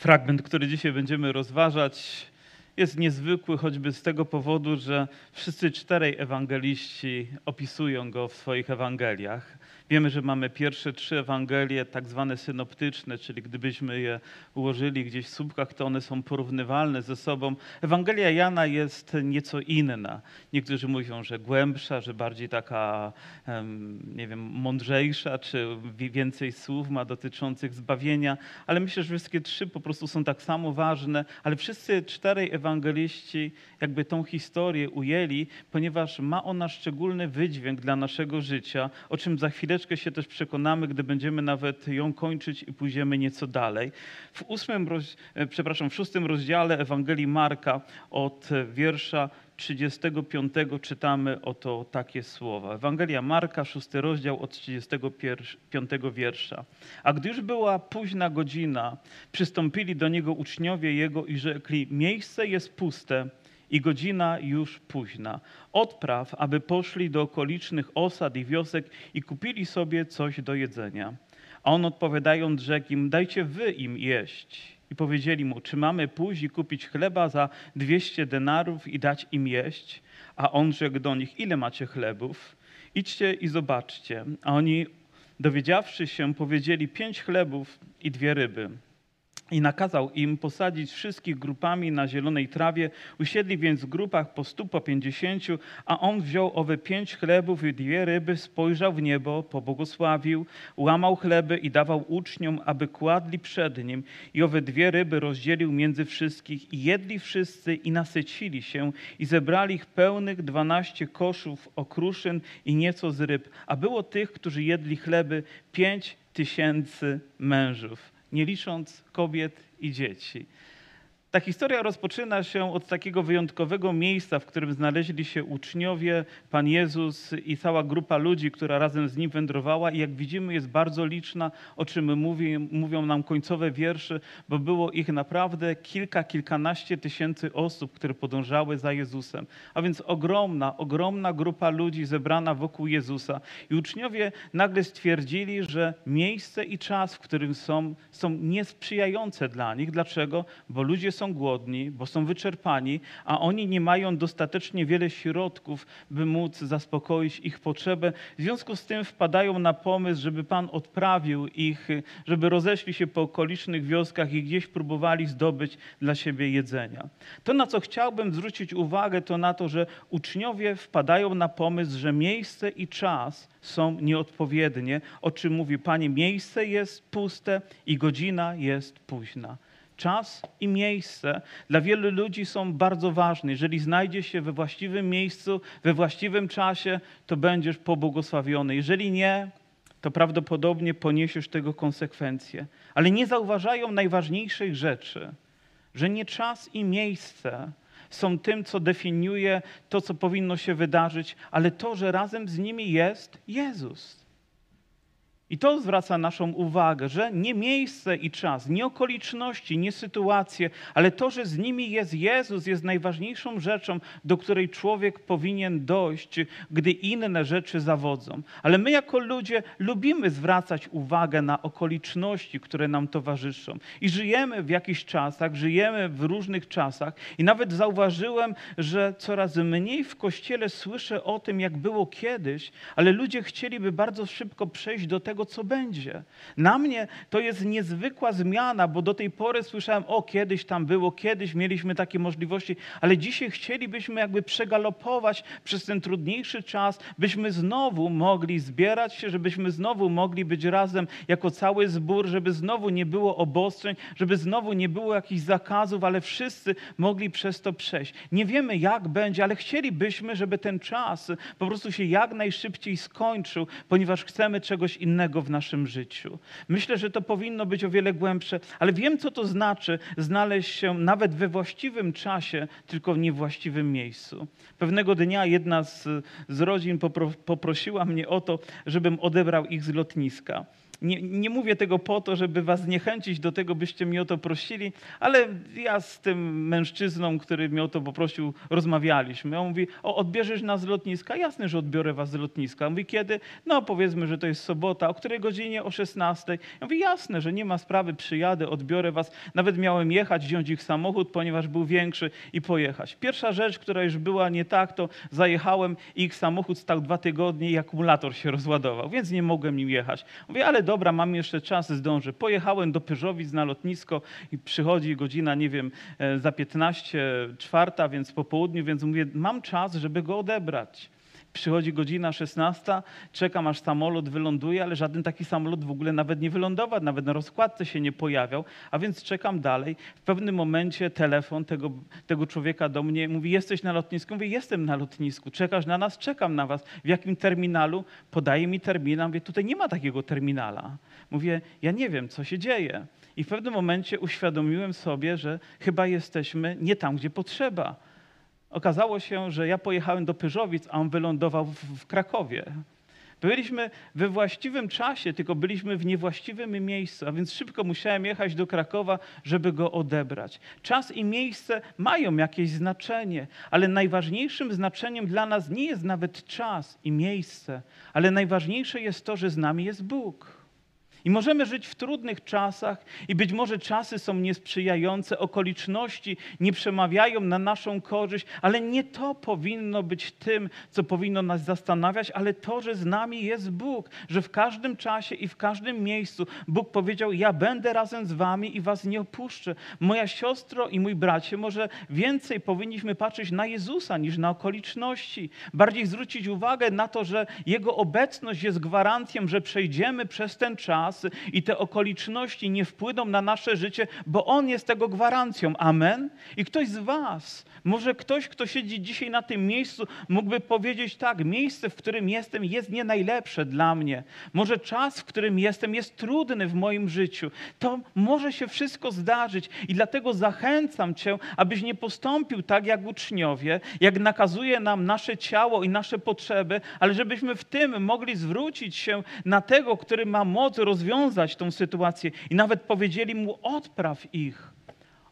Fragment, który dzisiaj będziemy rozważać, jest niezwykły choćby z tego powodu, że wszyscy czterej ewangeliści opisują go w swoich Ewangeliach. Wiemy, że mamy pierwsze trzy Ewangelie, tak zwane synoptyczne, czyli gdybyśmy je ułożyli gdzieś w słupkach, to one są porównywalne ze sobą. Ewangelia Jana jest nieco inna. Niektórzy mówią, że głębsza, że bardziej taka, nie wiem, mądrzejsza, czy więcej słów ma dotyczących zbawienia, ale myślę, że wszystkie trzy po prostu są tak samo ważne, ale wszyscy czterej ewangeliści jakby tą historię ujęli, ponieważ ma ona szczególny wydźwięk dla naszego życia, o czym za chwilę chwileczkę się też przekonamy, gdy będziemy nawet ją kończyć i pójdziemy nieco dalej. W ósmym, e, przepraszam, w szóstym rozdziale Ewangelii Marka od wiersza 35 czytamy oto takie słowa. Ewangelia Marka, szósty rozdział od 35 wiersza. A gdy już była późna godzina, przystąpili do niego uczniowie jego i rzekli: Miejsce jest puste i godzina już późna. Odpraw, aby poszli do okolicznych osad i wiosek i kupili sobie coś do jedzenia. A on odpowiadając rzekł im, dajcie wy im jeść. I powiedzieli mu, czy mamy pójść i kupić chleba za dwieście denarów i dać im jeść? A on rzekł do nich, ile macie chlebów? Idźcie i zobaczcie. A oni, dowiedziawszy się, powiedzieli, pięć chlebów i dwie ryby. I nakazał im posadzić wszystkich grupami na zielonej trawie. Usiedli więc w grupach po stu, po pięćdziesięciu, a on wziął owe pięć chlebów i dwie ryby, spojrzał w niebo, pobłogosławił, łamał chleby i dawał uczniom, aby kładli przed nim. I owe dwie ryby rozdzielił między wszystkich. I jedli wszyscy i nasycili się i zebrali ich pełnych dwanaście koszów okruszyn i nieco z ryb. A było tych, którzy jedli chleby, pięć tysięcy mężów nie licząc kobiet i dzieci. Ta historia rozpoczyna się od takiego wyjątkowego miejsca, w którym znaleźli się uczniowie, Pan Jezus i cała grupa ludzi, która razem z nim wędrowała. I jak widzimy, jest bardzo liczna, o czym mówi, mówią nam końcowe wiersze, bo było ich naprawdę kilka, kilkanaście tysięcy osób, które podążały za Jezusem. A więc ogromna, ogromna grupa ludzi zebrana wokół Jezusa. I uczniowie nagle stwierdzili, że miejsce i czas, w którym są, są niesprzyjające dla nich. Dlaczego? Bo ludzie głodni, bo są wyczerpani, a oni nie mają dostatecznie wiele środków, by móc zaspokoić ich potrzebę. W związku z tym wpadają na pomysł, żeby Pan odprawił ich, żeby rozeszli się po okolicznych wioskach i gdzieś próbowali zdobyć dla siebie jedzenia. To, na co chciałbym zwrócić uwagę, to na to, że uczniowie wpadają na pomysł, że miejsce i czas są nieodpowiednie, o czym mówi Panie, miejsce jest puste i godzina jest późna. Czas i miejsce dla wielu ludzi są bardzo ważne. Jeżeli znajdziesz się we właściwym miejscu, we właściwym czasie, to będziesz pobłogosławiony. Jeżeli nie, to prawdopodobnie poniesiesz tego konsekwencje. Ale nie zauważają najważniejszych rzeczy, że nie czas i miejsce są tym, co definiuje to, co powinno się wydarzyć, ale to, że razem z nimi jest Jezus. I to zwraca naszą uwagę, że nie miejsce i czas, nie okoliczności, nie sytuacje, ale to, że z nimi jest Jezus, jest najważniejszą rzeczą, do której człowiek powinien dojść, gdy inne rzeczy zawodzą. Ale my, jako ludzie, lubimy zwracać uwagę na okoliczności, które nam towarzyszą. I żyjemy w jakichś czasach, żyjemy w różnych czasach, i nawet zauważyłem, że coraz mniej w kościele słyszę o tym, jak było kiedyś, ale ludzie chcieliby bardzo szybko przejść do tego, tego, co będzie. Na mnie to jest niezwykła zmiana, bo do tej pory słyszałem, o kiedyś tam było, kiedyś mieliśmy takie możliwości, ale dzisiaj chcielibyśmy jakby przegalopować przez ten trudniejszy czas, byśmy znowu mogli zbierać się, żebyśmy znowu mogli być razem jako cały zbór, żeby znowu nie było obostrzeń, żeby znowu nie było jakichś zakazów, ale wszyscy mogli przez to przejść. Nie wiemy jak będzie, ale chcielibyśmy, żeby ten czas po prostu się jak najszybciej skończył, ponieważ chcemy czegoś innego w naszym życiu. Myślę, że to powinno być o wiele głębsze, ale wiem, co to znaczy znaleźć się nawet we właściwym czasie, tylko w niewłaściwym miejscu. Pewnego dnia jedna z, z rodzin popro, poprosiła mnie o to, żebym odebrał ich z lotniska. Nie, nie mówię tego po to, żeby was zniechęcić do tego, byście mnie o to prosili, ale ja z tym mężczyzną, który mnie o to poprosił, rozmawialiśmy. On mówi, o, odbierzesz nas z lotniska? Jasne, że odbiorę was z lotniska. Mówi, kiedy? No powiedzmy, że to jest sobota. O której godzinie? O 16. Ja mówię, jasne, że nie ma sprawy, przyjadę, odbiorę was. Nawet miałem jechać, wziąć ich samochód, ponieważ był większy i pojechać. Pierwsza rzecz, która już była nie tak, to zajechałem i ich samochód stał dwa tygodnie i akumulator się rozładował, więc nie mogłem nim jechać. Mówię, ale dobra, mam jeszcze czas, zdążę. Pojechałem do Pyżowic na lotnisko i przychodzi godzina, nie wiem, e, za 15, czwarta, więc po południu, więc mówię, mam czas, żeby go odebrać. Przychodzi godzina 16, czekam aż samolot wyląduje, ale żaden taki samolot w ogóle nawet nie wylądował, nawet na rozkładce się nie pojawiał, a więc czekam dalej. W pewnym momencie telefon tego, tego człowieka do mnie mówi, jesteś na lotnisku? Mówię, jestem na lotnisku, czekasz na nas? Czekam na was. W jakim terminalu? Podaje mi terminal, mówię, tutaj nie ma takiego terminala. Mówię, ja nie wiem, co się dzieje. I w pewnym momencie uświadomiłem sobie, że chyba jesteśmy nie tam, gdzie potrzeba. Okazało się, że ja pojechałem do Pyżowic, a on wylądował w, w Krakowie. Byliśmy we właściwym czasie, tylko byliśmy w niewłaściwym miejscu, a więc szybko musiałem jechać do Krakowa, żeby go odebrać. Czas i miejsce mają jakieś znaczenie, ale najważniejszym znaczeniem dla nas nie jest nawet czas i miejsce, ale najważniejsze jest to, że z nami jest Bóg. I możemy żyć w trudnych czasach, i być może czasy są niesprzyjające, okoliczności nie przemawiają na naszą korzyść, ale nie to powinno być tym, co powinno nas zastanawiać, ale to, że z nami jest Bóg, że w każdym czasie i w każdym miejscu Bóg powiedział: Ja będę razem z wami i was nie opuszczę. Moja siostro i mój bracie, może więcej powinniśmy patrzeć na Jezusa niż na okoliczności, bardziej zwrócić uwagę na to, że Jego obecność jest gwarancją, że przejdziemy przez ten czas i te okoliczności nie wpłyną na nasze życie, bo On jest tego gwarancją. Amen. I ktoś z Was, może ktoś, kto siedzi dzisiaj na tym miejscu, mógłby powiedzieć tak, miejsce, w którym jestem, jest nie najlepsze dla mnie. Może czas, w którym jestem, jest trudny w moim życiu. To może się wszystko zdarzyć i dlatego zachęcam Cię, abyś nie postąpił tak jak uczniowie, jak nakazuje nam nasze ciało i nasze potrzeby, ale żebyśmy w tym mogli zwrócić się na tego, który ma moc rozwijać rozwiązać tą sytuację i nawet powiedzieli mu: odpraw ich.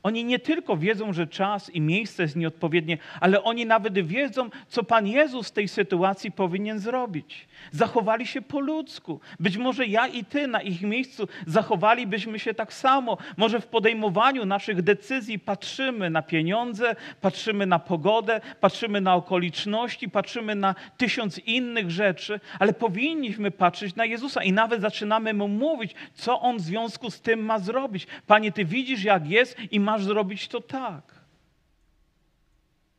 Oni nie tylko wiedzą, że czas i miejsce jest nieodpowiednie, ale oni nawet wiedzą, co Pan Jezus w tej sytuacji powinien zrobić. Zachowali się po ludzku. Być może ja i Ty na ich miejscu zachowalibyśmy się tak samo. Może w podejmowaniu naszych decyzji patrzymy na pieniądze, patrzymy na pogodę, patrzymy na okoliczności, patrzymy na tysiąc innych rzeczy, ale powinniśmy patrzeć na Jezusa i nawet zaczynamy Mu mówić, co On w związku z tym ma zrobić. Panie, Ty widzisz, jak jest i masz zrobić to tak.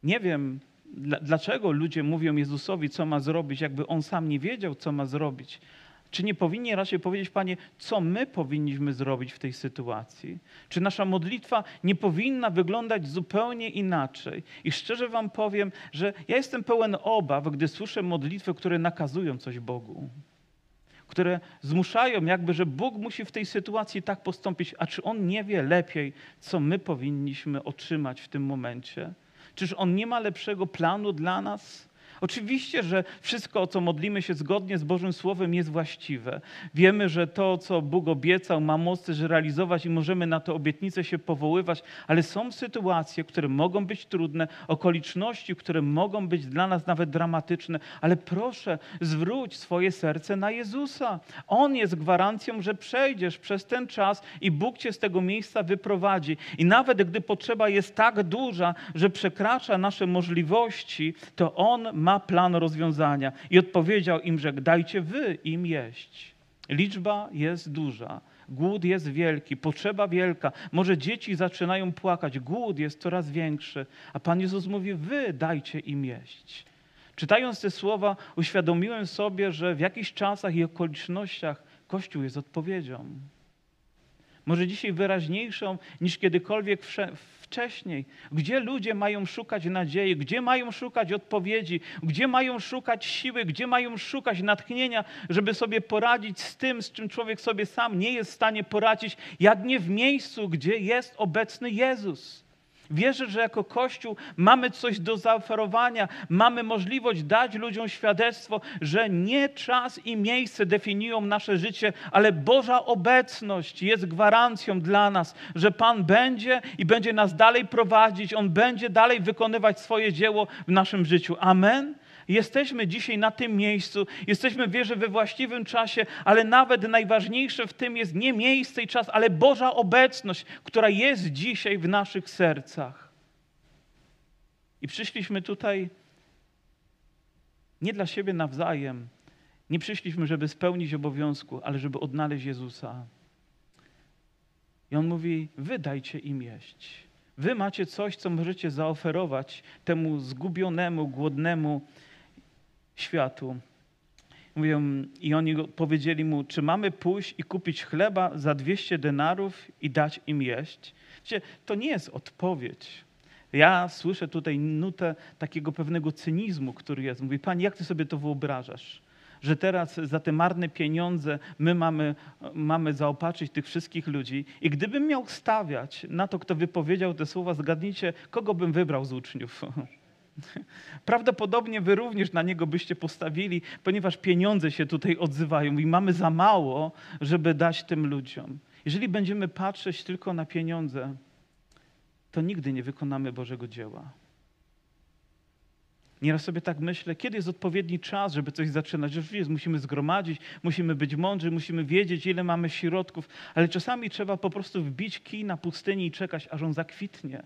Nie wiem, dlaczego ludzie mówią Jezusowi, co ma zrobić, jakby on sam nie wiedział, co ma zrobić. Czy nie powinni raczej powiedzieć, Panie, co my powinniśmy zrobić w tej sytuacji? Czy nasza modlitwa nie powinna wyglądać zupełnie inaczej? I szczerze Wam powiem, że ja jestem pełen obaw, gdy słyszę modlitwy, które nakazują coś Bogu które zmuszają jakby, że Bóg musi w tej sytuacji tak postąpić, a czy On nie wie lepiej, co my powinniśmy otrzymać w tym momencie? Czyż On nie ma lepszego planu dla nas? Oczywiście, że wszystko, o co modlimy się zgodnie z Bożym Słowem, jest właściwe. Wiemy, że to, co Bóg obiecał, ma moc też realizować i możemy na te obietnice się powoływać, ale są sytuacje, które mogą być trudne, okoliczności, które mogą być dla nas nawet dramatyczne, ale proszę, zwróć swoje serce na Jezusa. On jest gwarancją, że przejdziesz przez ten czas i Bóg cię z tego miejsca wyprowadzi. I nawet gdy potrzeba jest tak duża, że przekracza nasze możliwości, to On ma ma plan rozwiązania. I odpowiedział im, że dajcie wy im jeść. Liczba jest duża. Głód jest wielki, potrzeba wielka. Może dzieci zaczynają płakać, głód jest coraz większy. A Pan Jezus mówi: Wy dajcie im jeść. Czytając te słowa, uświadomiłem sobie, że w jakichś czasach i okolicznościach Kościół jest odpowiedzią. Może dzisiaj wyraźniejszą niż kiedykolwiek wcześniej. Gdzie ludzie mają szukać nadziei, gdzie mają szukać odpowiedzi, gdzie mają szukać siły, gdzie mają szukać natchnienia, żeby sobie poradzić z tym, z czym człowiek sobie sam nie jest w stanie poradzić, jak nie w miejscu, gdzie jest obecny Jezus. Wierzę, że jako Kościół mamy coś do zaoferowania, mamy możliwość dać ludziom świadectwo, że nie czas i miejsce definiują nasze życie, ale Boża obecność jest gwarancją dla nas, że Pan będzie i będzie nas dalej prowadzić, On będzie dalej wykonywać swoje dzieło w naszym życiu. Amen. Jesteśmy dzisiaj na tym miejscu, jesteśmy wierzę we właściwym czasie, ale nawet najważniejsze w tym jest nie miejsce i czas, ale Boża obecność, która jest dzisiaj w naszych sercach. I przyszliśmy tutaj nie dla siebie nawzajem, nie przyszliśmy, żeby spełnić obowiązku, ale żeby odnaleźć Jezusa. I on mówi: Wydajcie im jeść. Wy macie coś, co możecie zaoferować temu zgubionemu, głodnemu światu. Mówią, I oni powiedzieli mu, czy mamy pójść i kupić chleba za 200 denarów i dać im jeść? Wiecie, to nie jest odpowiedź. Ja słyszę tutaj nutę takiego pewnego cynizmu, który jest. Mówi, Pani, jak Ty sobie to wyobrażasz? Że teraz za te marne pieniądze my mamy, mamy zaopatrzyć tych wszystkich ludzi. I gdybym miał stawiać na to, kto wypowiedział te słowa, zgadnijcie, kogo bym wybrał z uczniów. Prawdopodobnie wy również na niego byście postawili, ponieważ pieniądze się tutaj odzywają i mamy za mało, żeby dać tym ludziom. Jeżeli będziemy patrzeć tylko na pieniądze, to nigdy nie wykonamy Bożego dzieła. Nieraz sobie tak myślę, kiedy jest odpowiedni czas, żeby coś zaczynać. Oczywiście musimy zgromadzić, musimy być mądrzy, musimy wiedzieć, ile mamy środków, ale czasami trzeba po prostu wbić kij na pustyni i czekać, aż on zakwitnie.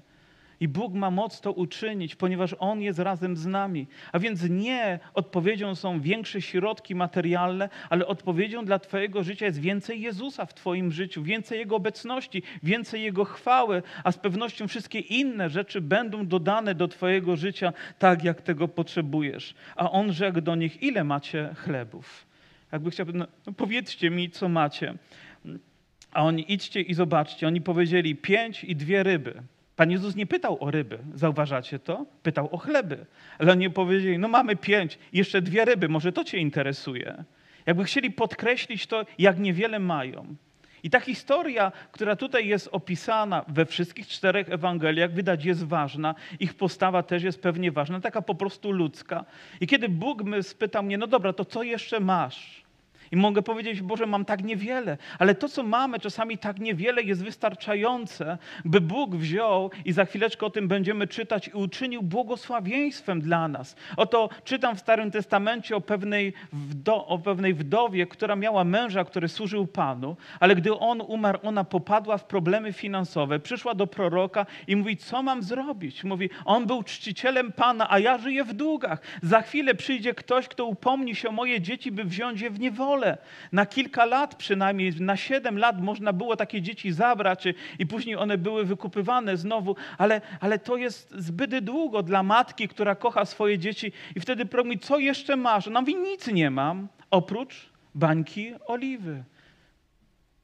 I Bóg ma moc to uczynić, ponieważ On jest razem z nami. A więc nie odpowiedzią są większe środki materialne, ale odpowiedzią dla Twojego życia jest więcej Jezusa w Twoim życiu, więcej Jego obecności, więcej Jego chwały, a z pewnością wszystkie inne rzeczy będą dodane do Twojego życia tak, jak tego potrzebujesz. A On rzekł do nich, ile macie chlebów? Jakby chciał, no, no powiedzcie mi, co macie. A oni idźcie i zobaczcie. Oni powiedzieli pięć i dwie ryby. Pan Jezus nie pytał o ryby, zauważacie to? Pytał o chleby. Ale oni powiedzieli, no mamy pięć, jeszcze dwie ryby, może to cię interesuje. Jakby chcieli podkreślić to, jak niewiele mają. I ta historia, która tutaj jest opisana we wszystkich czterech Ewangeliach, wydać jest ważna. Ich postawa też jest pewnie ważna, taka po prostu ludzka. I kiedy Bóg spytał mnie, no dobra, to co jeszcze masz? I mogę powiedzieć, Boże, mam tak niewiele, ale to, co mamy, czasami tak niewiele jest wystarczające, by Bóg wziął i za chwileczkę o tym będziemy czytać i uczynił błogosławieństwem dla nas. Oto czytam w Starym Testamencie o pewnej, wdo, o pewnej wdowie, która miała męża, który służył Panu, ale gdy on umarł, ona popadła w problemy finansowe, przyszła do proroka i mówi, co mam zrobić? Mówi, on był czcicielem Pana, a ja żyję w długach. Za chwilę przyjdzie ktoś, kto upomni się o moje dzieci, by wziąć je w niewolę. Na kilka lat przynajmniej, na siedem lat można było takie dzieci zabrać i później one były wykupywane znowu, ale, ale to jest zbyt długo dla matki, która kocha swoje dzieci i wtedy mówi, co jeszcze masz? Ona mówi, nic nie mam, oprócz bańki oliwy.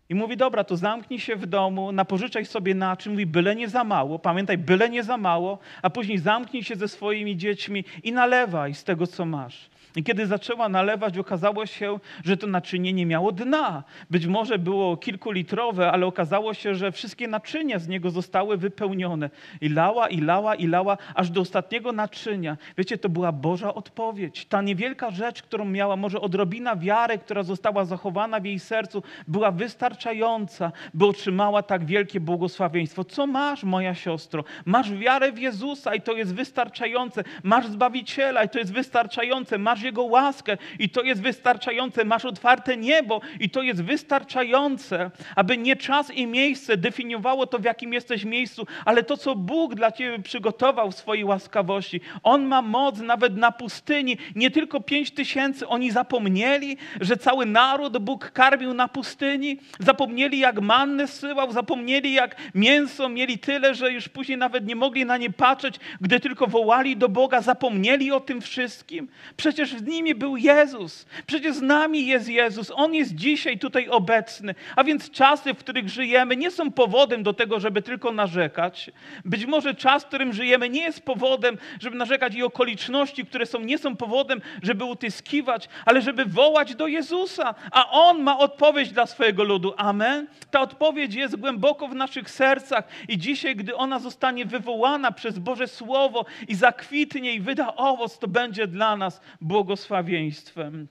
I mówi, dobra, to zamknij się w domu, napożyczaj sobie na czym, mówi, byle nie za mało, pamiętaj, byle nie za mało, a później zamknij się ze swoimi dziećmi i nalewaj z tego, co masz. I kiedy zaczęła nalewać, okazało się, że to naczynie nie miało dna. Być może było kilkulitrowe, ale okazało się, że wszystkie naczynia z niego zostały wypełnione. I lała, i lała, i lała, aż do ostatniego naczynia. Wiecie, to była Boża odpowiedź. Ta niewielka rzecz, którą miała, może odrobina wiary, która została zachowana w jej sercu, była wystarczająca, by otrzymała tak wielkie błogosławieństwo. Co masz, moja siostro? Masz wiarę w Jezusa i to jest wystarczające. Masz Zbawiciela i to jest wystarczające. Masz masz Jego łaskę i to jest wystarczające, masz otwarte niebo i to jest wystarczające, aby nie czas i miejsce definiowało to, w jakim jesteś miejscu, ale to, co Bóg dla Ciebie przygotował w swojej łaskawości. On ma moc nawet na pustyni, nie tylko pięć tysięcy, oni zapomnieli, że cały naród Bóg karmił na pustyni, zapomnieli jak manny syłał, zapomnieli jak mięso mieli tyle, że już później nawet nie mogli na nie patrzeć, gdy tylko wołali do Boga, zapomnieli o tym wszystkim. Przecież przecież z nimi był Jezus, przecież z nami jest Jezus, On jest dzisiaj tutaj obecny. A więc czasy, w których żyjemy, nie są powodem do tego, żeby tylko narzekać. Być może czas, w którym żyjemy, nie jest powodem, żeby narzekać i okoliczności, które są, nie są powodem, żeby utyskiwać, ale żeby wołać do Jezusa. A On ma odpowiedź dla swojego ludu. Amen. Ta odpowiedź jest głęboko w naszych sercach i dzisiaj, gdy ona zostanie wywołana przez Boże Słowo i zakwitnie i wyda owoc, to będzie dla nas błogosławieństwem.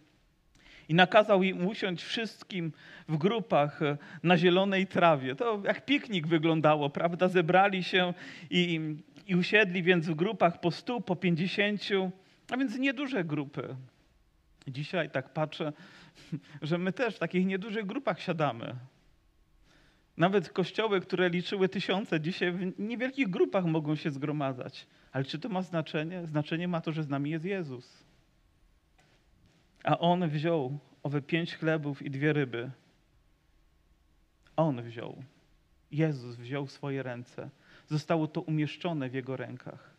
I nakazał im usiąść wszystkim w grupach e, na zielonej trawie. To jak piknik wyglądało, prawda? Zebrali się i, i usiedli więc w grupach po stu, po pięćdziesięciu, a więc nieduże grupy. Dzisiaj tak patrzę, że my też w takich niedużych grupach siadamy. Nawet kościoły, które liczyły tysiące, dzisiaj w niewielkich grupach mogą się zgromadzać. Ale czy to ma znaczenie? Znaczenie ma to, że z nami jest Jezus. A On wziął owe pięć chlebów i dwie ryby. On wziął. Jezus wziął swoje ręce. Zostało to umieszczone w Jego rękach.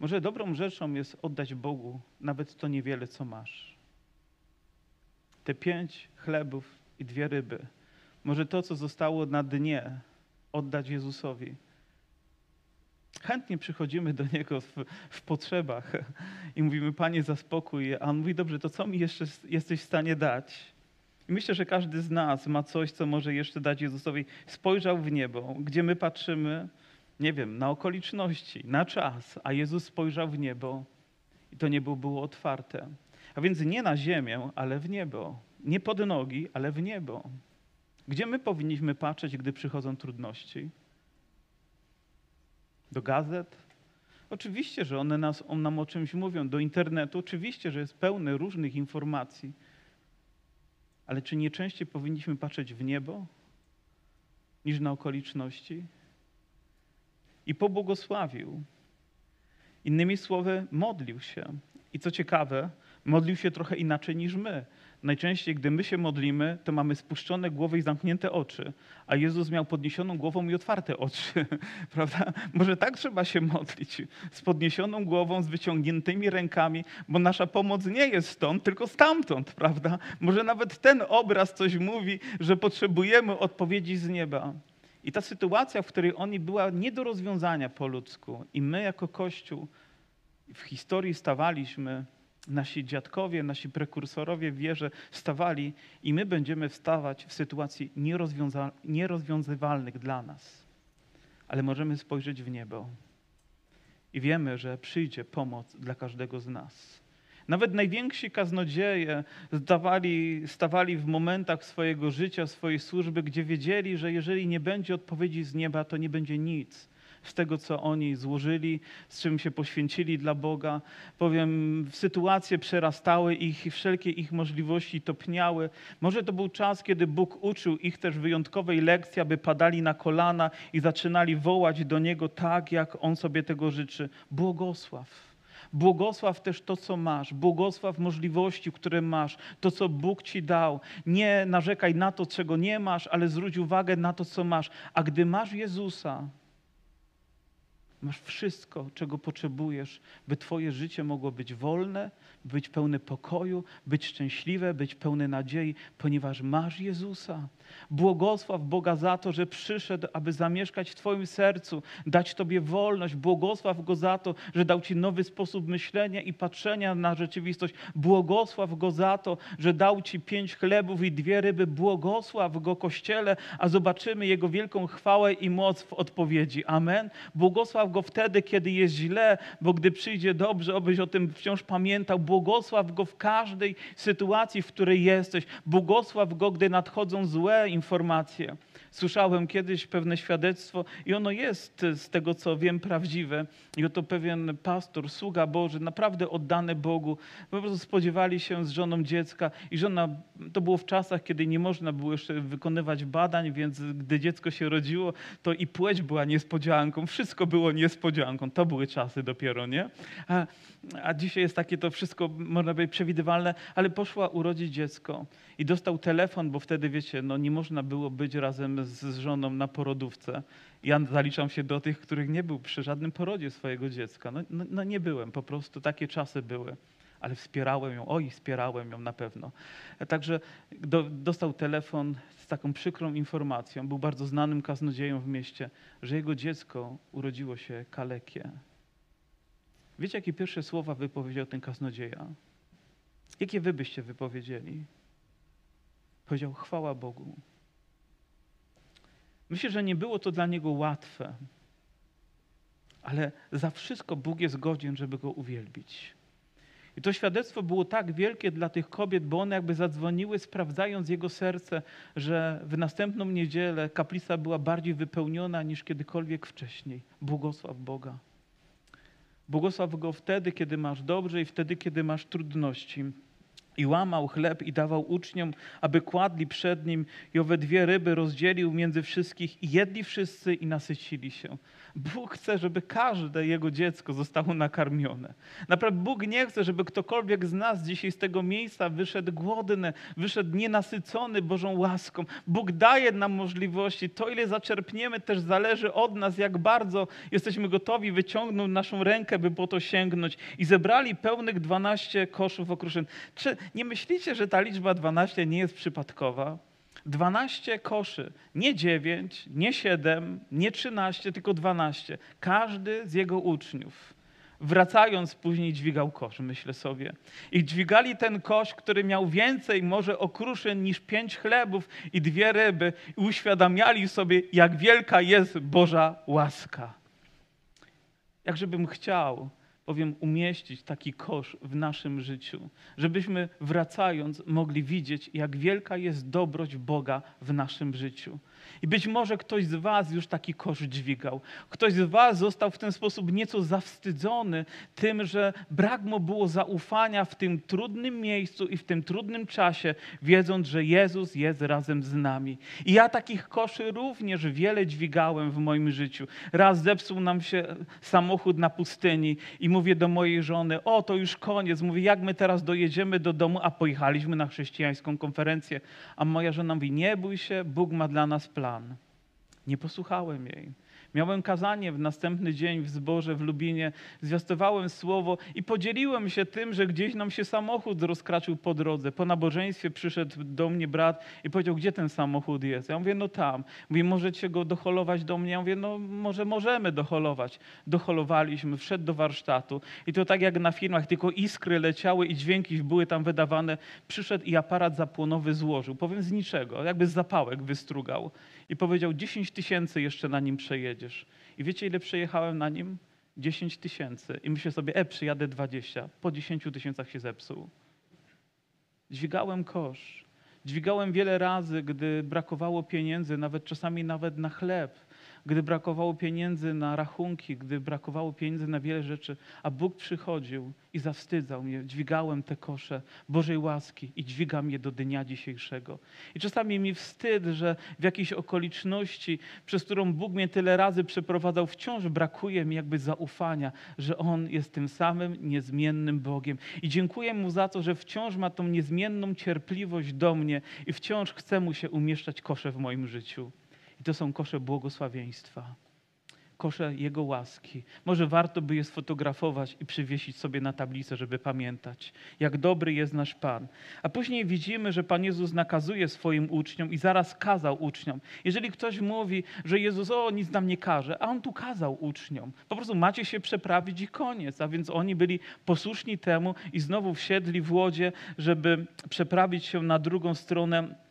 Może dobrą rzeczą jest oddać Bogu nawet to niewiele, co masz. Te pięć chlebów i dwie ryby. Może to, co zostało na dnie, oddać Jezusowi. Chętnie przychodzimy do Niego w, w, potrzebach i mówimy, Panie, zaspokój. A On mówi, dobrze, to co mi jeszcze jesteś w stanie dać? I myślę, że każdy z nas ma coś, co może jeszcze dać Jezusowi. Spojrzał w niebo, gdzie my patrzymy, nie wiem, na okoliczności, na czas, a Jezus spojrzał w niebo i to niebo było otwarte. A więc nie na ziemię, ale w niebo. Nie pod nogi, ale w niebo. Gdzie my powinniśmy patrzeć, gdy przychodzą trudności? Do gazet? Oczywiście, że one nas, on nam o czymś mówią. Do internetu? Oczywiście, że jest pełne różnych informacji. Ale czy nie częściej powinniśmy patrzeć w niebo niż na okoliczności? I pobłogosławił. Innymi słowy, modlił się. I co ciekawe, modlił się trochę inaczej niż my. Najczęściej, gdy my się modlimy, to mamy spuszczone głowy i zamknięte oczy, a Jezus miał podniesioną głową i otwarte oczy, prawda? Może tak trzeba się modlić, z podniesioną głową, z wyciągniętymi rękami, bo nasza pomoc nie jest stąd, tylko stamtąd, prawda? Może nawet ten obraz coś mówi, że potrzebujemy odpowiedzi z nieba. I ta sytuacja, w której oni była nie do rozwiązania po ludzku i my jako Kościół w historii stawaliśmy nasi dziadkowie, nasi prekursorowie w wierze stawali i my będziemy wstawać w sytuacji nierozwiąza- nierozwiązywalnych dla nas. Ale możemy spojrzeć w niebo i wiemy, że przyjdzie pomoc dla każdego z nas. Nawet najwięksi kaznodzieje stawali, stawali w momentach swojego życia, swojej służby, gdzie wiedzieli, że jeżeli nie będzie odpowiedzi z nieba, to nie będzie nic z tego, co oni złożyli, z czym się poświęcili dla Boga. Powiem, sytuacje przerastały ich i wszelkie ich możliwości topniały. Może to był czas, kiedy Bóg uczył ich też wyjątkowej lekcji, aby padali na kolana i zaczynali wołać do Niego tak, jak On sobie tego życzy. Błogosław. Błogosław też to, co masz, błogosław możliwości, które masz, to, co Bóg ci dał. Nie narzekaj na to, czego nie masz, ale zwróć uwagę na to, co masz. A gdy masz Jezusa, Masz wszystko, czego potrzebujesz, by Twoje życie mogło być wolne, być pełne pokoju, być szczęśliwe, być pełne nadziei, ponieważ masz Jezusa. Błogosław Boga za to, że przyszedł, aby zamieszkać w Twoim sercu, dać Tobie wolność. Błogosław Go za to, że dał Ci nowy sposób myślenia i patrzenia na rzeczywistość. Błogosław Go za to, że dał Ci pięć chlebów i dwie ryby. Błogosław Go Kościele, a zobaczymy Jego wielką chwałę i moc w odpowiedzi. Amen. Błogosław Go wtedy, kiedy jest źle, bo gdy przyjdzie dobrze, obyś o tym wciąż pamiętał. Błogosław Go w każdej sytuacji, w której jesteś. Błogosław Go, gdy nadchodzą złe informacje. Słyszałem kiedyś pewne świadectwo i ono jest z tego, co wiem, prawdziwe. I oto pewien pastor, sługa Boży, naprawdę oddany Bogu, po prostu spodziewali się z żoną dziecka i żona, to było w czasach, kiedy nie można było jeszcze wykonywać badań, więc gdy dziecko się rodziło, to i płeć była niespodzianką, wszystko było niespodzianką. To były czasy dopiero, nie? A, a dzisiaj jest takie to wszystko, można powiedzieć, przewidywalne, ale poszła urodzić dziecko i dostał telefon, bo wtedy, wiecie, no nie można było być razem z żoną na porodówce. Ja zaliczam się do tych, których nie był przy żadnym porodzie swojego dziecka. No, no, no nie byłem, po prostu takie czasy były. ale wspierałem ją, oj, wspierałem ją na pewno. Także do, dostał telefon z taką przykrą informacją, był bardzo znanym kaznodzieją w mieście, że jego dziecko urodziło się kalekie. Wiecie, jakie pierwsze słowa wypowiedział ten kaznodzieja? Jakie wy byście wypowiedzieli? Powiedział, chwała Bogu. Myślę, że nie było to dla niego łatwe, ale za wszystko Bóg jest godzien, żeby go uwielbić. I to świadectwo było tak wielkie dla tych kobiet, bo one jakby zadzwoniły, sprawdzając jego serce, że w następną niedzielę kaplica była bardziej wypełniona niż kiedykolwiek wcześniej. Błogosław Boga. Błogosław Go wtedy, kiedy masz dobrze i wtedy, kiedy masz trudności. I łamał chleb i dawał uczniom, aby kładli przed nim i owe dwie ryby rozdzielił między wszystkich i jedli wszyscy i nasycili się. Bóg chce, żeby każde jego dziecko zostało nakarmione. Naprawdę Bóg nie chce, żeby ktokolwiek z nas dzisiaj z tego miejsca wyszedł głodny, wyszedł nienasycony Bożą łaską. Bóg daje nam możliwości. To, ile zaczerpniemy, też zależy od nas, jak bardzo jesteśmy gotowi wyciągnąć naszą rękę, by po to sięgnąć. I zebrali pełnych 12 koszów okruszyn. Czy nie myślicie, że ta liczba 12 nie jest przypadkowa? 12 koszy, nie 9, nie 7, nie 13, tylko 12. Każdy z jego uczniów. Wracając później dźwigał kosz, myślę sobie. I dźwigali ten kosz, który miał więcej może okruszyn niż pięć chlebów i dwie ryby i uświadamiali sobie, jak wielka jest Boża łaska. Jakżebym chciał, bowiem umieścić taki kosz w naszym życiu, żebyśmy wracając mogli widzieć, jak wielka jest dobroć Boga w naszym życiu. I być może ktoś z Was już taki kosz dźwigał. Ktoś z Was został w ten sposób nieco zawstydzony tym, że brak mu było zaufania w tym trudnym miejscu i w tym trudnym czasie, wiedząc, że Jezus jest razem z nami. I ja takich koszy również wiele dźwigałem w moim życiu. Raz zepsuł nam się samochód na pustyni i mówię do mojej żony, o to już koniec. Mówię, jak my teraz dojedziemy do domu, a pojechaliśmy na chrześcijańską konferencję. A moja żona mówi, nie bój się, Bóg ma dla nas plan. Nie posłuchałem jej. Miałem kazanie w następny dzień w zborze w Lubinie, zwiastowałem słowo i podzieliłem się tym, że gdzieś nam się samochód rozkraczył po drodze. Po nabożeństwie przyszedł do mnie brat i powiedział, gdzie ten samochód jest? Ja mówię, no tam. Mówi, możecie go doholować do mnie? Ja mówię, no może możemy doholować. Doholowaliśmy, wszedł do warsztatu i to tak jak na filmach, tylko iskry leciały i dźwięki były tam wydawane. Przyszedł i aparat zapłonowy złożył. Powiem z niczego, jakby z zapałek wystrugał. I powiedział, 10 tysięcy jeszcze na nim I wiecie, ile przejechałem na nim? 10 tysięcy. I myślę sobie, e, przyjadę 20. Po 10 tysiącach się zepsuł. Dźwigałem kosz. Dźwigałem wiele razy, gdy brakowało pieniędzy, nawet czasami nawet na chleb gdy brakowało pieniędzy na rachunki, gdy brakowało pieniędzy na wiele rzeczy, a Bóg przychodził i zawstydzał mnie. Dźwigałem te kosze Bożej łaski i dźwigam je do dnia dzisiejszego. I czasami mi wstyd, że w jakiejś okoliczności, przez którą Bóg mnie tyle razy przeprowadzał, wciąż brakuje mi jakby zaufania, że On jest tym samym niezmiennym Bogiem. I dziękuję Mu za to, że wciąż ma tą niezmienną cierpliwość do mnie i wciąż chce Mu się umieszczać kosze w moim życiu. I to są kosze błogosławieństwa, kosze Jego łaski. Może warto by je sfotografować i przywiesić sobie na tablicę, żeby pamiętać, jak dobry jest nasz Pan. A później widzimy, że Pan Jezus nakazuje swoim uczniom i zaraz kazał uczniom. Jeżeli ktoś mówi, że Jezus o nic nam nie każe, a On tu kazał uczniom. Po prostu macie się przeprawić i koniec. A więc oni byli posłuszni temu i znowu wsiedli w łodzie, żeby przeprawić się na drugą stronę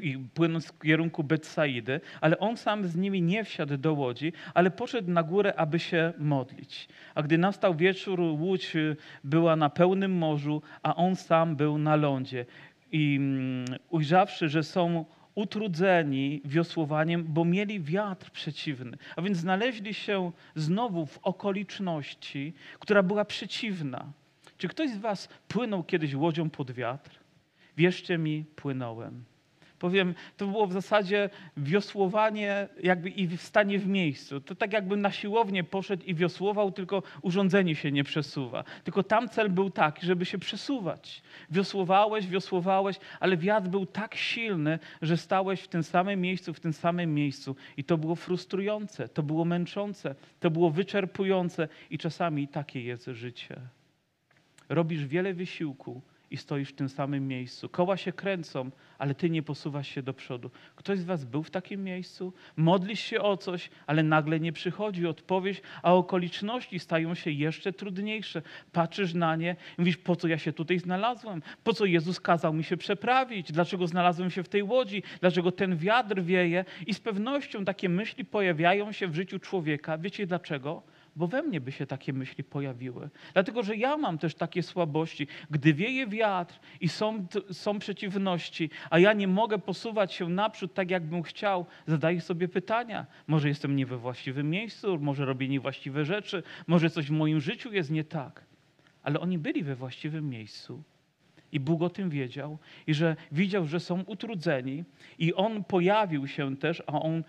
i płynąc w kierunku Betsaidy, ale on sam z nimi nie wsiadł do łodzi, ale poszedł na górę, aby się modlić. A gdy nastał wieczór, łódź y, była na pełnym morzu, a on sam był na lądzie. I mm, ujrzawszy, że są utrudzeni wiosłowaniem, bo mieli wiatr przeciwny. A więc znaleźli się znowu w okoliczności, która była przeciwna. Czy ktoś z Was płynął kiedyś łodzią pod wiatr? Wierzcie mi, płynąłem. Powiem, to było w zasadzie wiosłowanie jakby i stanie w miejscu. To tak jakbym na siłownię poszedł i wiosłował, tylko urządzenie się nie przesuwa. Tylko tam cel był taki, żeby się przesuwać. Wiosłowałeś, wiosłowałeś, ale wiatr był tak silny, że stałeś w tym samym miejscu, w tym samym miejscu. I to było frustrujące, to było męczące, to było wyczerpujące i czasami takie jest życie. robisz wiele wysiłku i stoisz w tym samym miejscu. Koła się kręcą, ale ty nie posuwasz się do przodu. Ktoś z was był w takim miejscu? Modlisz się o coś, ale nagle nie przychodzi odpowiedź, a okoliczności stają się jeszcze trudniejsze. Patrzysz na nie i mówisz, po co ja się tutaj znalazłem? Po co Jezus kazał mi się przeprawić? Dlaczego znalazłem się w tej łodzi? Dlaczego ten wiatr wieje? I z pewnością takie myśli pojawiają się w życiu człowieka. Wiecie dlaczego? Bo we mnie by się takie myśli pojawiły. Dlatego, że ja mam też takie słabości. Gdy wieje wiatr i są, są przeciwności, a ja nie mogę posuwać się naprzód tak, jakbym chciał, zadaję sobie pytania. Może jestem nie we właściwym miejscu, może robię niewłaściwe rzeczy, może coś w moim życiu jest nie tak. Ale oni byli we właściwym miejscu. I Bóg o tym wiedział, i że widział, że są utrudzeni, i On pojawił się też, a On,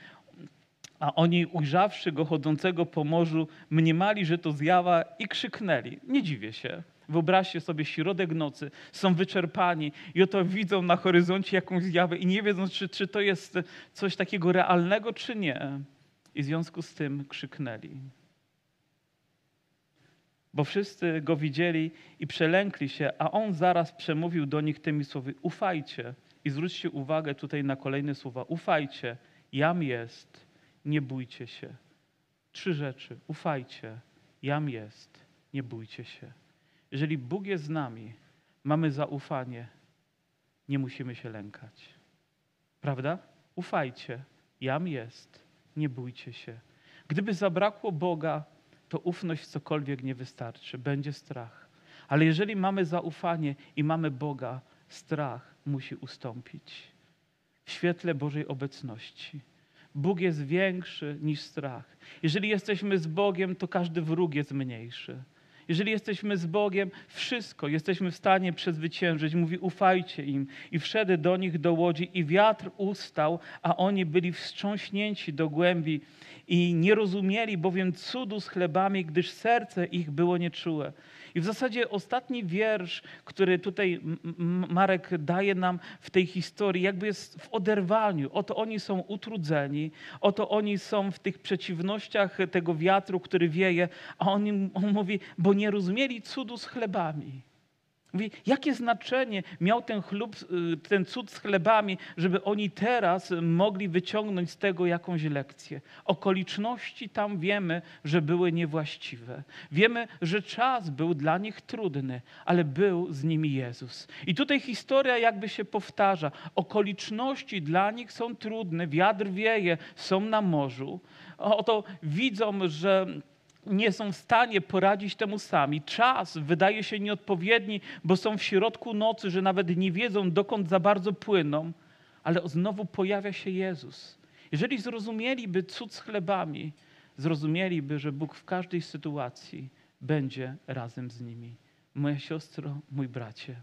a oni, ujrzawszy go chodzącego po morzu, mniemali, że to zjawa i krzyknęli. Nie dziwię się. Wyobraźcie sobie środek nocy, są wyczerpani i oto widzą na horyzoncie jakąś zjawę i nie wiedzą, czy, czy to jest coś takiego realnego, czy nie. I w związku z tym krzyknęli. Bo wszyscy go widzieli i przelękli się, a on zaraz przemówił do nich tymi słowy: Ufajcie. I zwróćcie uwagę tutaj na kolejne słowa: Ufajcie, jam jest nie bójcie się. Trzy rzeczy. Ufajcie, jam jest, nie bójcie się. Jeżeli Bóg jest z nami, mamy zaufanie, nie musimy się lękać. Prawda? Ufajcie, jam jest, nie bójcie się. Gdyby zabrakło Boga, to ufność cokolwiek nie wystarczy, będzie strach. Ale jeżeli mamy zaufanie i mamy Boga, strach musi ustąpić. W świetle Bożej obecności. Bóg jest większy niż strach. Jeżeli jesteśmy z Bogiem, to każdy wróg jest mniejszy. Jeżeli jesteśmy z Bogiem, wszystko jesteśmy w stanie przezwyciężyć. Mówi, ufajcie im. I wszedł do nich do łodzi i wiatr ustał, a oni byli wstrząśnięci do głębi i nie rozumieli bowiem cudu z chlebami, gdyż serce ich było nieczułe. I w zasadzie ostatni wiersz, który tutaj Marek daje nam w tej historii, jakby jest w oderwaniu. Oto oni są utrudzeni, oto oni są w tych przeciwnościach tego wiatru, który wieje, a on, on mówi, bo nie rozumieli cudu z chlebami. Mówi, jakie znaczenie miał ten, chlub, y, ten cud z chlebami, żeby oni teraz mogli wyciągnąć z tego jakąś lekcję. Okoliczności tam wiemy, że były niewłaściwe. Wiemy, że czas był dla nich trudny, ale był z nimi Jezus. I tutaj historia jakby się powtarza. Okoliczności dla nich są trudne, wiatr wieje, są na morzu. Oto widzą, że nie są w stanie poradzić temu sami. Czas wydaje się nieodpowiedni, bo są w środku nocy, że nawet nie wiedzą, dokąd za bardzo płyną, ale znowu pojawia się Jezus. Jeżeli zrozumieliby cud z chlebami, zrozumieliby, że Bóg w każdej sytuacji będzie razem z nimi. Moja siostro, mój bracie.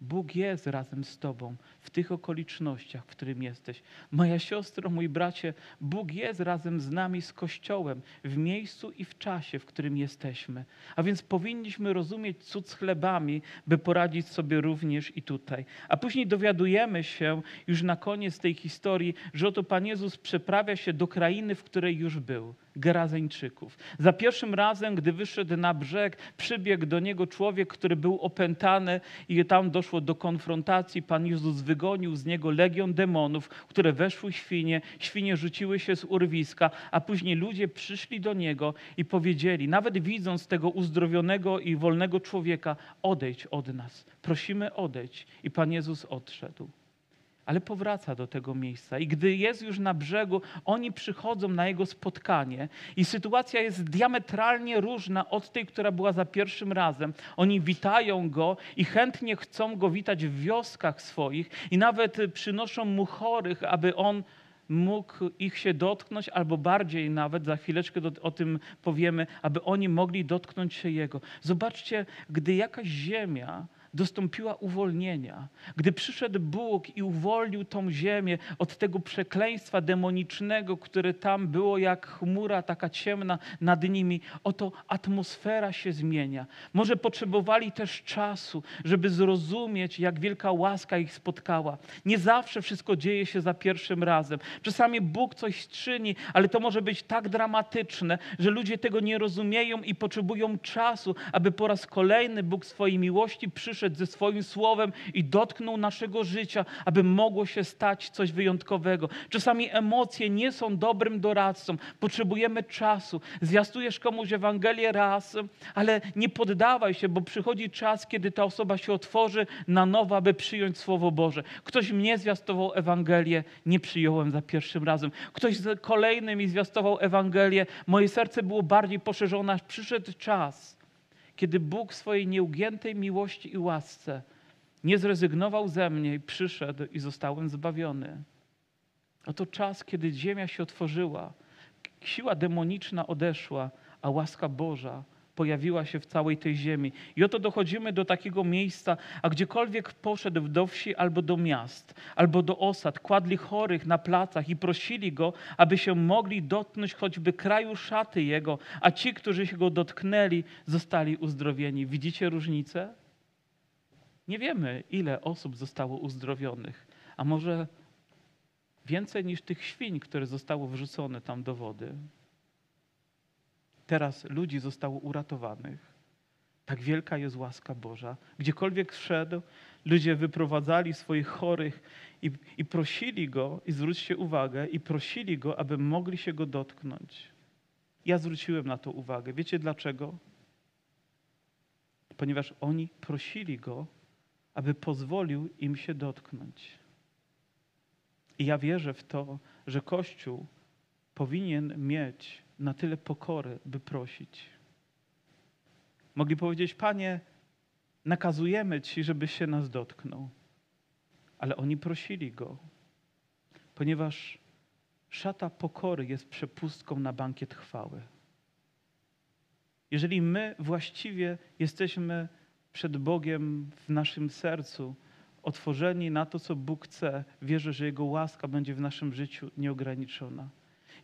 Bóg jest razem z Tobą w tych okolicznościach, w którym jesteś. Moja siostro, mój bracie, Bóg jest razem z nami, z Kościołem, w miejscu i w czasie, w którym jesteśmy. A więc powinniśmy rozumieć cud z chlebami, by poradzić sobie również i tutaj. A później dowiadujemy się już na koniec tej historii, że oto Pan Jezus przeprawia się do krainy, w której już był. Gerazeńczyków. Za pierwszym razem, gdy wyszedł na brzeg, przybiegł do niego człowiek, który był opętany i tam doszło do konfrontacji. Pan Jezus wygonił z niego legion demonów, które weszły świnie, świnie rzuciły się z urwiska, a później ludzie przyszli do niego i powiedzieli, nawet widząc tego uzdrowionego i wolnego człowieka, odejdź od nas. Prosimy odejdź. I Pan Jezus odszedł ale powraca do tego miejsca. I gdy jest już na brzegu, oni przychodzą na jego spotkanie i sytuacja jest diametralnie różna od tej, która była za pierwszym razem. Oni witają go i chętnie chcą go witać w wioskach swoich i nawet przynoszą mu chorych, aby on mógł ich się dotknąć, albo bardziej nawet, za chwileczkę do, o tym powiemy, aby oni mogli dotknąć się Jego. Zobaczcie, gdy jakaś ziemia dostąpiła uwolnienia. Gdy przyszedł Bóg i uwolnił tą ziemię od tego przekleństwa demonicznego, które tam było jak chmura taka ciemna nad nimi, oto atmosfera się zmienia. Może potrzebowali też czasu, żeby zrozumieć, jak wielka łaska ich spotkała. Nie zawsze wszystko dzieje się za pierwszym razem. Czasami Bóg coś czyni, ale to może być tak dramatyczne, że ludzie tego nie rozumieją i potrzebują czasu, aby po raz kolejny Bóg swojej miłości przyszedł ze swoim słowem i dotknął naszego życia, aby mogło się stać coś wyjątkowego. Czasami emocje nie są dobrym doradcą. Potrzebujemy czasu. Zwiastujesz komuś Ewangelię raz, ale nie poddawaj się, bo przychodzi czas, kiedy ta osoba się otworzy na nowo, aby przyjąć Słowo Boże. Ktoś mnie zwiastował Ewangelię, nie przyjąłem za pierwszym razem. Ktoś kolejny mi zwiastował Ewangelię, moje serce było bardziej poszerzone, aż przyszedł czas, kiedy Bóg swojej nieugiętej miłości i łasce nie zrezygnował ze mnie i przyszedł i zostałem zbawiony. Oto czas, kiedy ziemia się otworzyła, siła demoniczna odeszła, a łaska Boża pojawiła się w całej tej ziemi. I oto dochodzimy do takiego miejsca, a gdziekolwiek poszedł do wsi albo do miast, albo do osad, kładli chorych na placach i prosili go, aby się mogli dotknąć choćby kraju szaty jego, a ci, którzy się go dotknęli, zostali uzdrowieni. Widzicie różnicę? Nie wiemy, ile osób zostało uzdrowionych, a może więcej niż tych świń, które zostało wrzucone tam do wody. Teraz ludzi zostało uratowanych. Tak wielka jest łaska Boża. Gdziekolwiek wszedł, ludzie wyprowadzali swoich chorych i, i prosili Go, i zwróćcie uwagę, i prosili Go, aby mogli się Go dotknąć. Ja zwróciłem na to uwagę. Wiecie dlaczego? Ponieważ oni prosili Go, aby pozwolił im się dotknąć. I ja wierzę w to, że Kościół powinien mieć na tyle pokory, by prosić. Mogli powiedzieć, Panie, nakazujemy Ci, żebyś się nas dotknął. Ale oni prosili Go, ponieważ szata pokory jest przepustką na bankiet chwały. Jeżeli my właściwie jesteśmy przed Bogiem w naszym sercu, otworzeni na to, co Bóg chce, wierzę, że Jego łaska będzie w naszym życiu nieograniczona.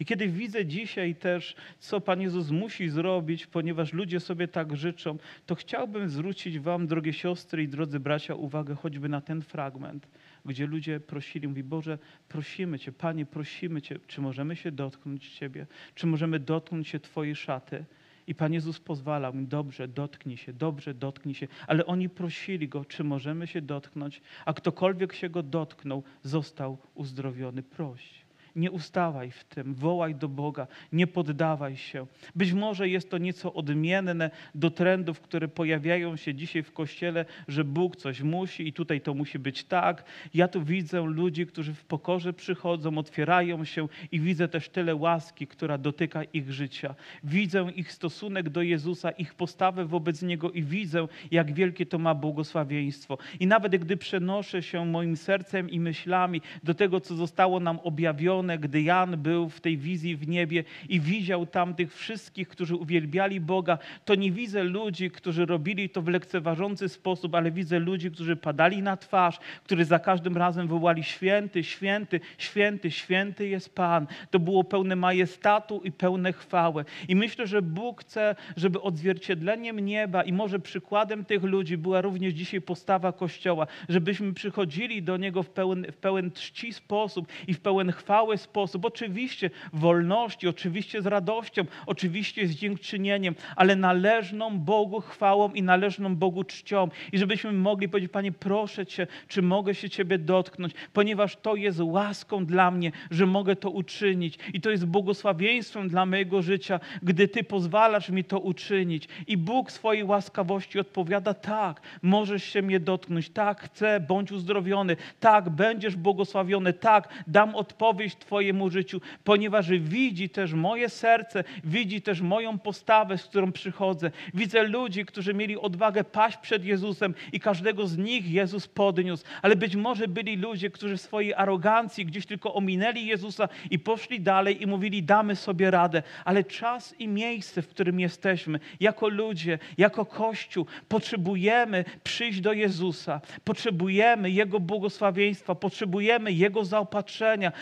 I kiedy widzę dzisiaj też, co Pan Jezus musi zrobić, ponieważ ludzie sobie tak życzą, to chciałbym zwrócić Wam, drogie siostry i drodzy bracia, uwagę choćby na ten fragment, gdzie ludzie prosili, mówi, Boże, prosimy Cię, Panie, prosimy Cię, czy możemy się dotknąć Ciebie, czy możemy dotknąć się Twojej szaty. I Pan Jezus pozwalał im, dobrze, dotknij się, dobrze, dotknij się. Ale oni prosili Go, czy możemy się dotknąć, a ktokolwiek się Go dotknął, został uzdrowiony. Proś. Nie ustawaj w tym, wołaj do Boga, nie poddawaj się. Być może jest to nieco odmienne do trendów, które pojawiają się dzisiaj w kościele, że Bóg coś musi i tutaj to musi być tak. Ja tu widzę ludzi, którzy w pokorze przychodzą, otwierają się i widzę też tyle łaski, która dotyka ich życia. Widzę ich stosunek do Jezusa, ich postawę wobec Niego i widzę, jak wielkie to ma błogosławieństwo. I nawet gdy przenoszę się moim sercem i myślami do tego, co zostało nam objawione, gdy Jan był w tej wizji w niebie i widział tam tych wszystkich, którzy uwielbiali Boga, to nie widzę ludzi, którzy robili to w lekceważący sposób, ale widzę ludzi, którzy padali na twarz, którzy za każdym razem wołali święty, święty, święty, święty jest Pan. To było pełne majestatu i pełne chwały. I myślę, że Bóg chce, żeby odzwierciedleniem nieba i może przykładem tych ludzi była również dzisiaj postawa Kościoła, żebyśmy przychodzili do Niego w pełen, w pełen czci sposób i w pełen chwały doskonały sposób. Oczywiście w wolności, oczywiście z radością, oczywiście z dziękczynieniem, ale należną Bogu chwałą i należną Bogu czcią. I żebyśmy mogli powiedzieć, Panie, proszę Cię, czy mogę się Ciebie dotknąć, ponieważ to jest łaską dla mnie, że mogę to uczynić. I to jest błogosławieństwem dla mojego życia, gdy Ty pozwalasz mi to uczynić. I Bóg swojej łaskawości odpowiada, tak, możesz się mnie dotknąć, tak, chcę, bądź uzdrowiony, tak, będziesz błogosławiony, tak, dam odpowiedź Twojemu życiu, ponieważ widzi też moje serce, widzi też moją postawę, z którą przychodzę. Widzę ludzi, którzy mieli odwagę paść przed Jezusem i każdego z nich Jezus podniósł, ale być może byli ludzie, którzy w swojej arogancji gdzieś tylko ominęli Jezusa i poszli dalej i mówili, damy sobie radę, ale czas i miejsce, w którym jesteśmy, jako ludzie, jako Kościół, potrzebujemy przyjść do Jezusa, potrzebujemy Jego błogosławieństwa, potrzebujemy Jego zaopatrzenia,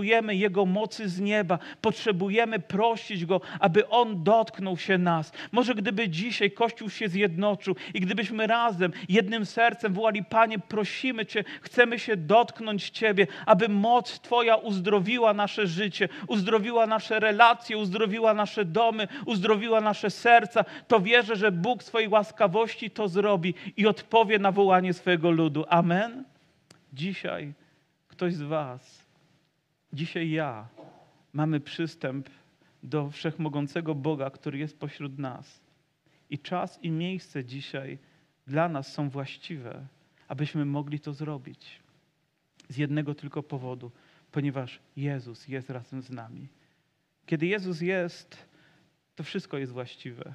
potrzebujemy Jego mocy z nieba, potrzebujemy prosić Go, aby On dotknął się nas. Może gdyby dzisiaj Kościół się zjednoczył i gdybyśmy razem, jednym sercem wołali, Panie, prosimy Cię, chcemy się dotknąć Ciebie, aby moc Twoja uzdrowiła nasze życie, uzdrowiła nasze relacje, uzdrowiła nasze domy, uzdrowiła nasze serca, to wierzę, że Bóg swojej łaskawości to zrobi i odpowie na wołanie swojego ludu. Amen. Dzisiaj ktoś z Was, dzisiaj ja, mamy przystęp do wszechmogącego Boga, który jest pośród nas. I czas i miejsce dzisiaj dla nas są właściwe, abyśmy mogli to zrobić. Z jednego tylko powodu, ponieważ Jezus jest razem z nami. Kiedy Jezus jest, to wszystko jest właściwe.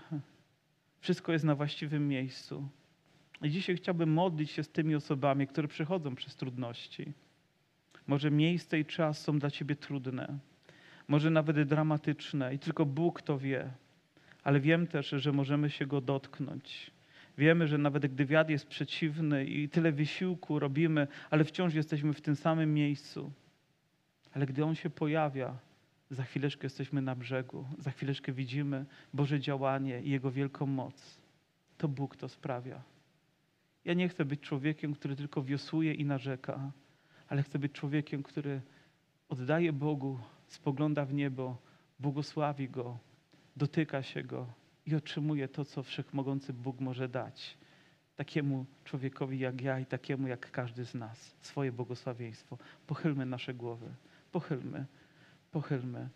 Wszystko jest na właściwym miejscu. I dzisiaj chciałbym modlić się z tymi osobami, które przechodzą przez trudności. Może miejsce i czas są dla ciebie trudne, może nawet dramatyczne i tylko Bóg to wie. Ale wiem też, że możemy się Go dotknąć. Wiemy, że nawet gdy wiatr jest przeciwny i tyle wysiłku robimy, ale wciąż jesteśmy w tym samym miejscu. Ale gdy On się pojawia, za chwileczkę jesteśmy na brzegu, za chwileczkę widzimy Boże działanie i Jego wielką moc. To Bóg to sprawia. Ja nie chcę być człowiekiem, który tylko wiosłuje i narzeka, ale chcę być człowiekiem, który oddaje Bogu, spogląda w niebo, błogosławi Go, dotyka się Go i otrzymuje to, co Wszechmogący Bóg może dać. Takiemu człowiekowi jak ja i takiemu jak każdy z nas. Swoje błogosławieństwo. Pochylmy nasze głowy. Pochylmy. Pochylmy.